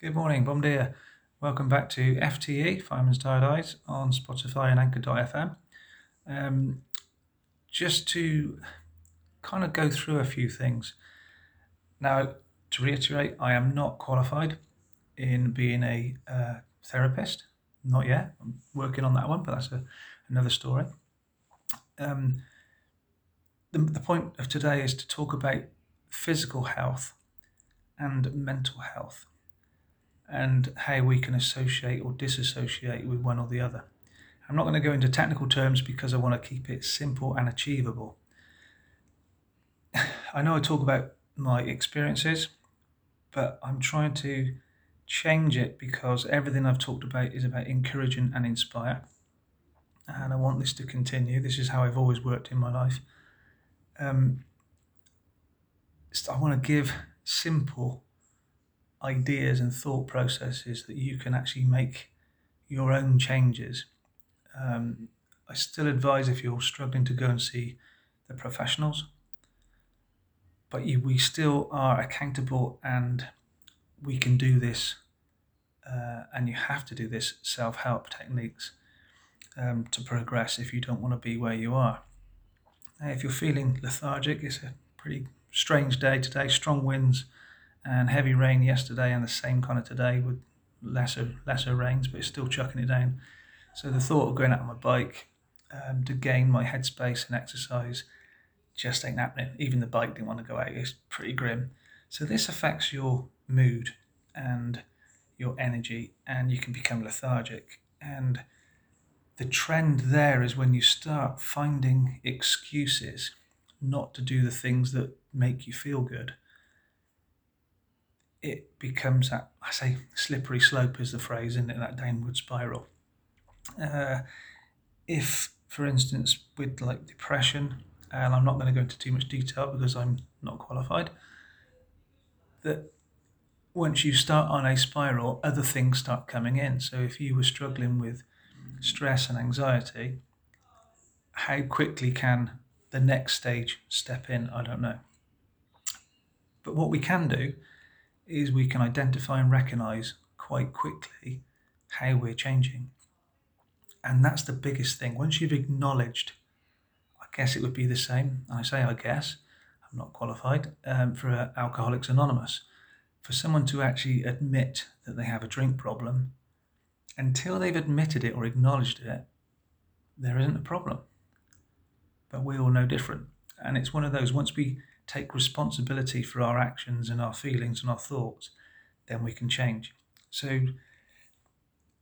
Good morning, Bom dia. Welcome back to FTE, Fireman's Tired Eyes, on Spotify and Anchor.fm. Um, just to kind of go through a few things. Now, to reiterate, I am not qualified in being a uh, therapist, not yet. I'm working on that one, but that's a, another story. Um, the, the point of today is to talk about physical health and mental health and how we can associate or disassociate with one or the other. I'm not going to go into technical terms because I want to keep it simple and achievable. I know I talk about my experiences, but I'm trying to change it because everything I've talked about is about encouraging and inspire. And I want this to continue. This is how I've always worked in my life. Um, I want to give simple ideas and thought processes that you can actually make your own changes. Um, I still advise if you're struggling to go and see the professionals, but you, we still are accountable and we can do this, uh, and you have to do this self help techniques um, to progress if you don't want to be where you are. Now, if you're feeling lethargic, it's a pretty strange day today, strong winds and heavy rain yesterday and the same kind of today with lesser lesser rains, but it's still chucking it down. So the thought of going out on my bike um, to gain my headspace and exercise just ain't happening. Even the bike didn't want to go out. It's pretty grim. So this affects your mood and your energy, and you can become lethargic. And the trend there is when you start finding excuses not to do the things that make you feel good it becomes that I say slippery slope is the phrase, isn't it? That downward spiral. Uh, if, for instance, with like depression, and I'm not going to go into too much detail because I'm not qualified, that once you start on a spiral, other things start coming in. So if you were struggling with stress and anxiety, how quickly can the next stage step in? I don't know. But what we can do is we can identify and recognize quite quickly how we're changing. And that's the biggest thing. Once you've acknowledged, I guess it would be the same. I say, I guess, I'm not qualified um, for Alcoholics Anonymous. For someone to actually admit that they have a drink problem, until they've admitted it or acknowledged it, there isn't a problem. But we all know different. And it's one of those, once we take responsibility for our actions and our feelings and our thoughts, then we can change. So,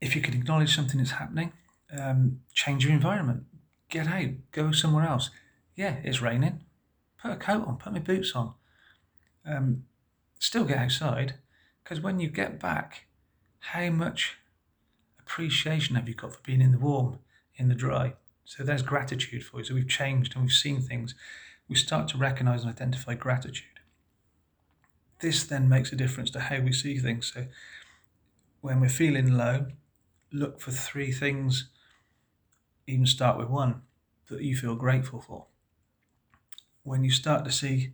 if you can acknowledge something that's happening, um, change your environment, get out, go somewhere else. Yeah, it's raining. Put a coat on, put my boots on. Um, still get outside, because when you get back, how much appreciation have you got for being in the warm, in the dry? So there's gratitude for you. So we've changed and we've seen things we start to recognize and identify gratitude. This then makes a difference to how we see things. So when we're feeling low, look for three things, even start with one, that you feel grateful for. When you start to see,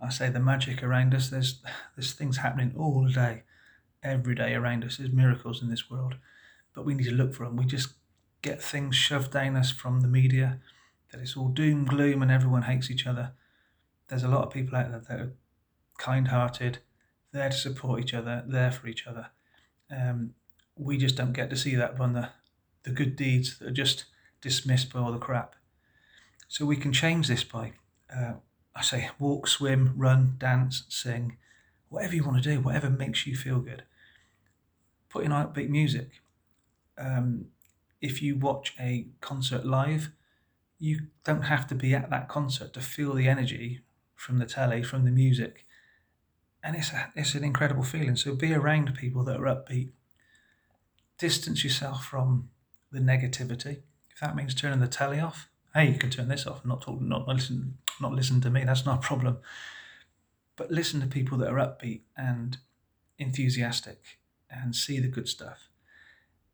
I say, the magic around us, there's, there's things happening all day, every day around us. There's miracles in this world, but we need to look for them. We just get things shoved down us from the media, that it's all doom, gloom, and everyone hates each other. There's a lot of people out there that are kind hearted, there to support each other, there for each other. Um, we just don't get to see that from the, the good deeds that are just dismissed by all the crap. So we can change this by, uh, I say, walk, swim, run, dance, sing, whatever you want to do, whatever makes you feel good. Put in upbeat music. Um, if you watch a concert live, you don't have to be at that concert to feel the energy from the telly, from the music. And it's, a, it's an incredible feeling. So be around people that are upbeat. Distance yourself from the negativity. If that means turning the telly off, hey, you can turn this off. Not talk, not listen, not listen to me. That's not a problem. But listen to people that are upbeat and enthusiastic and see the good stuff.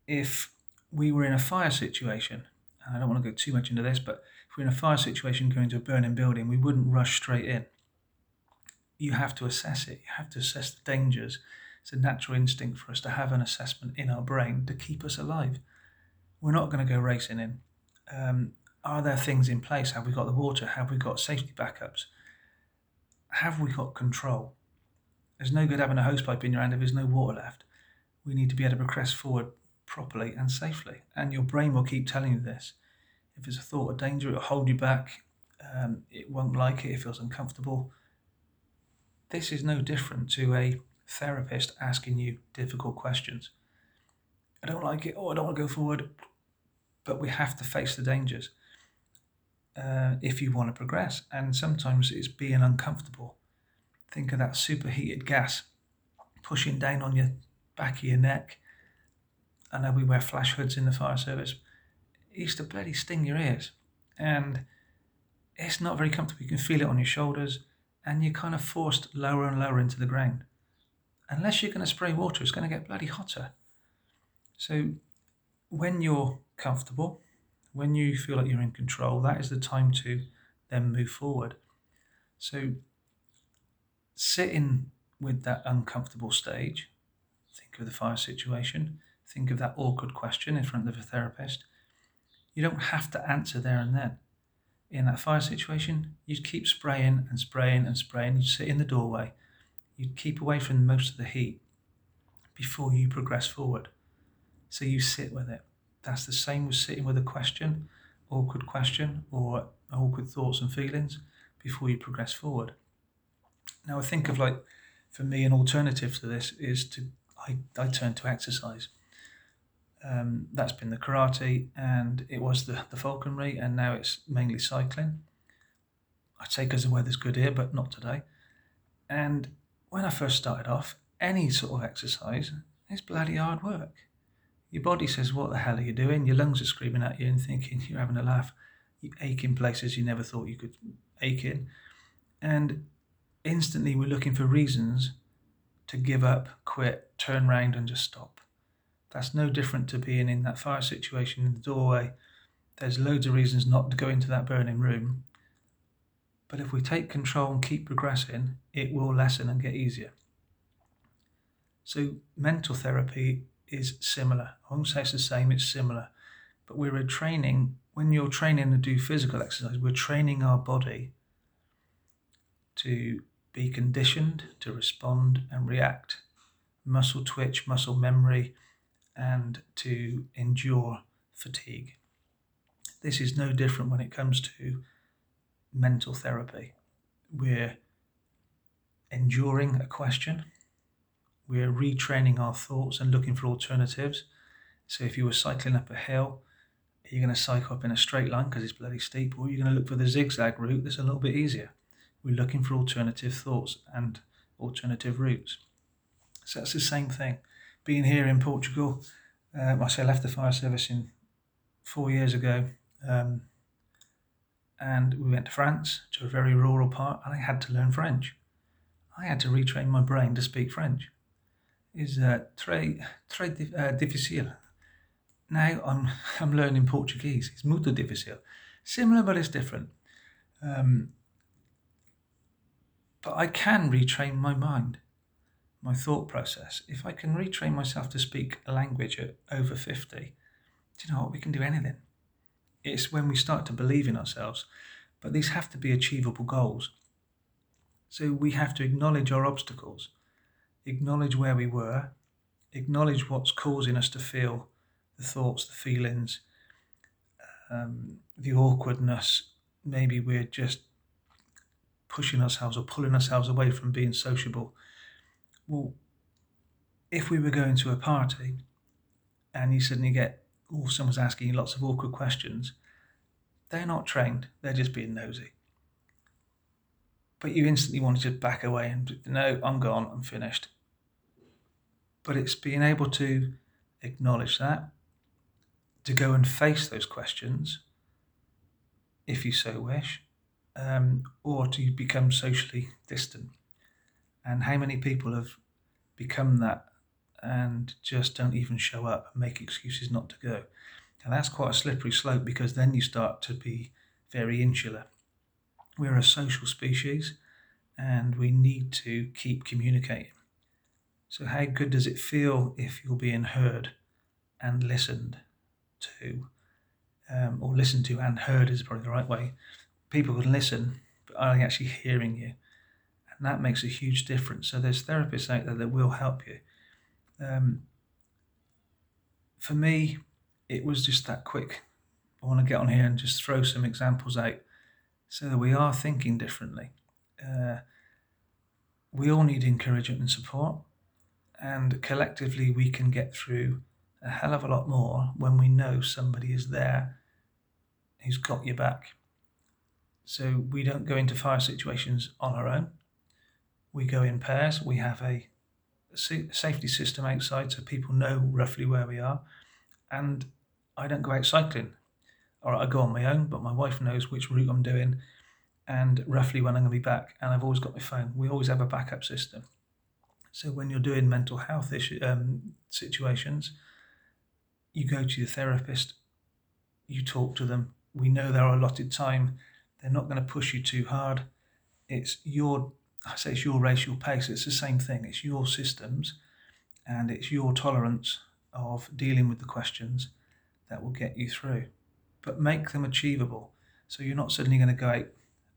If we were in a fire situation I don't want to go too much into this, but if we're in a fire situation going to a burning building, we wouldn't rush straight in. You have to assess it. You have to assess the dangers. It's a natural instinct for us to have an assessment in our brain to keep us alive. We're not going to go racing in. Um, are there things in place? Have we got the water? Have we got safety backups? Have we got control? There's no good having a hosepipe in your hand if there's no water left. We need to be able to progress forward properly and safely. And your brain will keep telling you this. If it's a thought of danger, it'll hold you back. Um, it won't like it. It feels uncomfortable. This is no different to a therapist asking you difficult questions. I don't like it. Oh, I don't want to go forward. But we have to face the dangers uh, if you want to progress. And sometimes it's being uncomfortable. Think of that superheated gas pushing down on your back of your neck. I know we wear flash hoods in the fire service. It used to bloody sting your ears. And it's not very comfortable. You can feel it on your shoulders, and you're kind of forced lower and lower into the ground. Unless you're going to spray water, it's going to get bloody hotter. So, when you're comfortable, when you feel like you're in control, that is the time to then move forward. So, sitting with that uncomfortable stage, think of the fire situation, think of that awkward question in front of a therapist. You don't have to answer there and then in that fire situation, you'd keep spraying and spraying and spraying. You'd sit in the doorway. You'd keep away from most of the heat before you progress forward. So you sit with it. That's the same with sitting with a question, awkward question, or awkward thoughts and feelings before you progress forward. Now, I think of like, for me, an alternative to this is to, I, I turn to exercise. Um, that's been the karate, and it was the, the falconry, and now it's mainly cycling. I'd say because the weather's good here, but not today. And when I first started off, any sort of exercise is bloody hard work. Your body says, What the hell are you doing? Your lungs are screaming at you and thinking you're having a laugh. You ache in places you never thought you could ache in. And instantly we're looking for reasons to give up, quit, turn around, and just stop. That's no different to being in that fire situation in the doorway. There's loads of reasons not to go into that burning room. But if we take control and keep progressing, it will lessen and get easier. So, mental therapy is similar. I won't say it's the same, it's similar. But we're training, when you're training to do physical exercise, we're training our body to be conditioned to respond and react. Muscle twitch, muscle memory, and to endure fatigue. This is no different when it comes to mental therapy. We're enduring a question, we're retraining our thoughts and looking for alternatives. So if you were cycling up a hill, you're going to cycle up in a straight line because it's bloody steep, or you're going to look for the zigzag route that's a little bit easier. We're looking for alternative thoughts and alternative routes. So that's the same thing being here in Portugal, um, I say left the fire service in four years ago, um, and we went to France to a very rural part, and I had to learn French. I had to retrain my brain to speak French. It's uh, très très uh, difficile. Now I'm I'm learning Portuguese. It's muito difícil, similar but it's different. Um, but I can retrain my mind my thought process, if I can retrain myself to speak a language at over 50, do you know what? We can do anything. It's when we start to believe in ourselves, but these have to be achievable goals. So we have to acknowledge our obstacles, acknowledge where we were, acknowledge what's causing us to feel the thoughts, the feelings, um, the awkwardness. Maybe we're just pushing ourselves or pulling ourselves away from being sociable well, if we were going to a party and you suddenly get, oh, someone's asking you lots of awkward questions, they're not trained, they're just being nosy. But you instantly want to just back away and, no, I'm gone, I'm finished. But it's being able to acknowledge that, to go and face those questions, if you so wish, um, or to become socially distant. And how many people have become that and just don't even show up and make excuses not to go? And that's quite a slippery slope because then you start to be very insular. We're a social species and we need to keep communicating. So, how good does it feel if you're being heard and listened to? Um, or listened to and heard is probably the right way. People can listen, but are they actually hearing you? And that makes a huge difference. So, there's therapists out there that will help you. Um, for me, it was just that quick. I want to get on here and just throw some examples out so that we are thinking differently. Uh, we all need encouragement and support, and collectively we can get through a hell of a lot more when we know somebody is there who's got your back. So we don't go into fire situations on our own. We go in pairs. We have a safety system outside so people know roughly where we are. And I don't go out cycling. Or I go on my own, but my wife knows which route I'm doing and roughly when I'm going to be back. And I've always got my phone. We always have a backup system. So when you're doing mental health issue, um, situations, you go to your therapist, you talk to them. We know there are allotted time. They're not going to push you too hard. It's your, I say it's your race, your pace. It's the same thing. It's your systems, and it's your tolerance of dealing with the questions that will get you through. But make them achievable. So you're not suddenly going to go out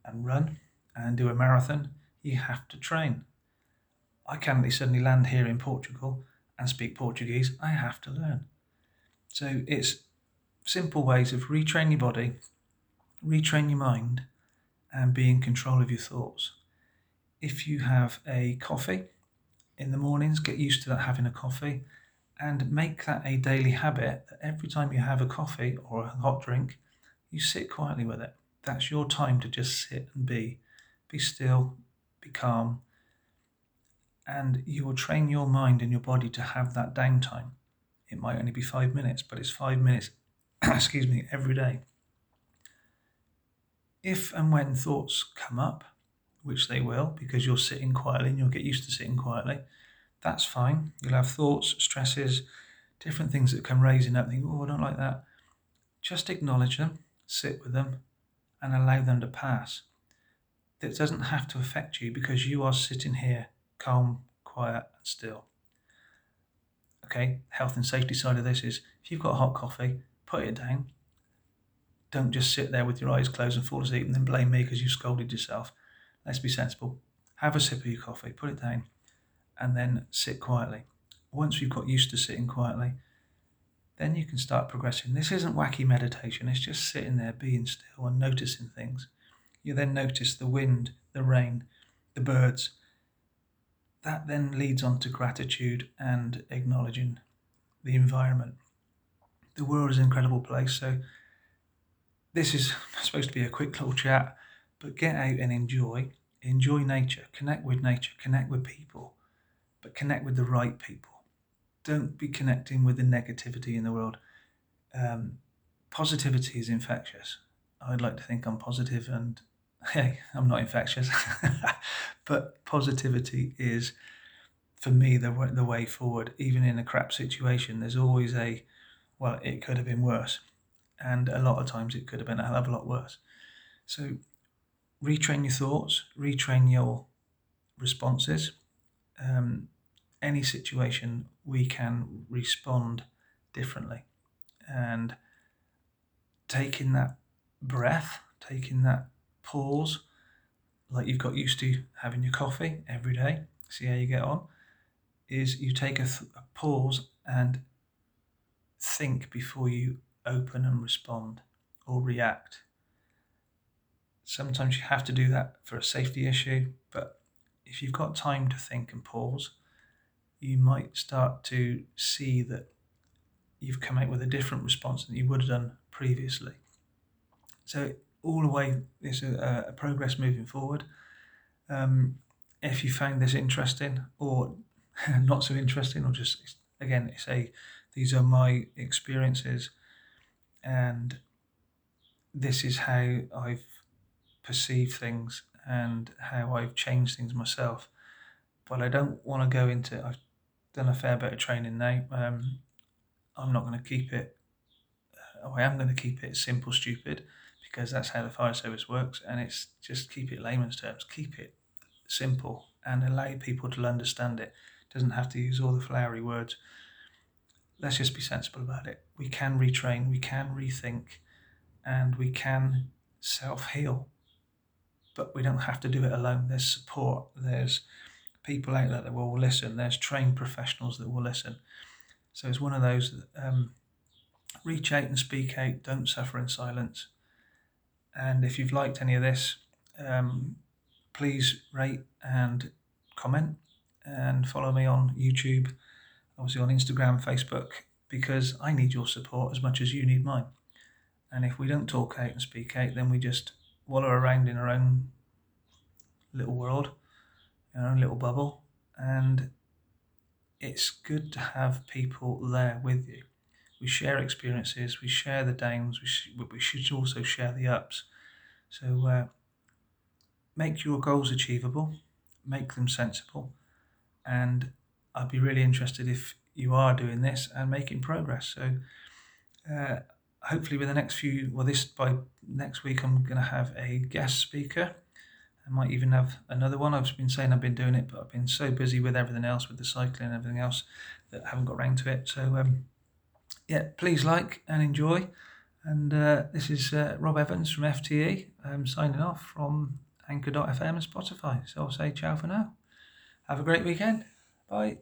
and run and do a marathon, you have to train. I can't suddenly land here in Portugal and speak Portuguese. I have to learn. So it's simple ways of retrain your body, retrain your mind, and be in control of your thoughts. If you have a coffee in the mornings, get used to that having a coffee and make that a daily habit that every time you have a coffee or a hot drink, you sit quietly with it. That's your time to just sit and be. Be still, be calm, and you will train your mind and your body to have that downtime. It might only be five minutes, but it's five minutes, excuse me, every day. If and when thoughts come up, which they will, because you're sitting quietly and you'll get used to sitting quietly, that's fine. You'll have thoughts, stresses, different things that come raising up. Think, oh, I don't like that. Just acknowledge them, sit with them, and allow them to pass. It doesn't have to affect you because you are sitting here calm, quiet, and still. Okay, health and safety side of this is if you've got hot coffee, put it down. Don't just sit there with your eyes closed and fall asleep and then blame me because you scolded yourself. Let's be sensible. Have a sip of your coffee, put it down, and then sit quietly. Once you've got used to sitting quietly, then you can start progressing. This isn't wacky meditation, it's just sitting there, being still, and noticing things. You then notice the wind, the rain, the birds. That then leads on to gratitude and acknowledging the environment. The world is an incredible place, so this is supposed to be a quick little chat, but get out and enjoy. Enjoy nature, connect with nature, connect with people, but connect with the right people don't be connecting with the negativity in the world. Um, positivity is infectious. I'd like to think I'm positive and hey, I'm not infectious. but positivity is, for me, the, the way forward. Even in a crap situation, there's always a, well, it could have been worse. And a lot of times it could have been a hell of a lot worse. So retrain your thoughts, retrain your responses. Um, any situation, we can respond differently. And taking that breath, taking that pause, like you've got used to having your coffee every day, see how you get on, is you take a, th- a pause and think before you open and respond or react. Sometimes you have to do that for a safety issue, but if you've got time to think and pause, you might start to see that you've come out with a different response than you would have done previously. So all the way, it's a, a progress moving forward. Um, if you found this interesting or not so interesting, or just again say these are my experiences, and this is how I've perceived things and how I've changed things myself. But I don't want to go into. I've done a fair bit of training now. Um, I'm not going to keep it. Uh, I am going to keep it simple, stupid, because that's how the fire service works. And it's just keep it layman's terms. Keep it simple and allow people to understand it. doesn't have to use all the flowery words. Let's just be sensible about it. We can retrain, we can rethink, and we can self heal. But we don't have to do it alone. There's support, there's people out there that will listen, there's trained professionals that will listen. So it's one of those um, reach out and speak out, don't suffer in silence. And if you've liked any of this, um, please rate and comment and follow me on YouTube, obviously on Instagram, Facebook, because I need your support as much as you need mine. And if we don't talk out and speak out, then we just wallow around in our own little world, in our own little bubble. And it's good to have people there with you. We share experiences, we share the downs, we, sh- we should also share the ups. So uh, make your goals achievable, make them sensible, and I'd be really interested if you are doing this and making progress. So uh, hopefully, with the next few, well, this by next week, I'm going to have a guest speaker. I might even have another one. I've been saying I've been doing it, but I've been so busy with everything else, with the cycling and everything else, that I haven't got around to it. So, um, yeah, please like and enjoy. And uh, this is uh, Rob Evans from FTE. I'm signing off from Anchor.fm and Spotify. So I'll say ciao for now. Have a great weekend. Bye.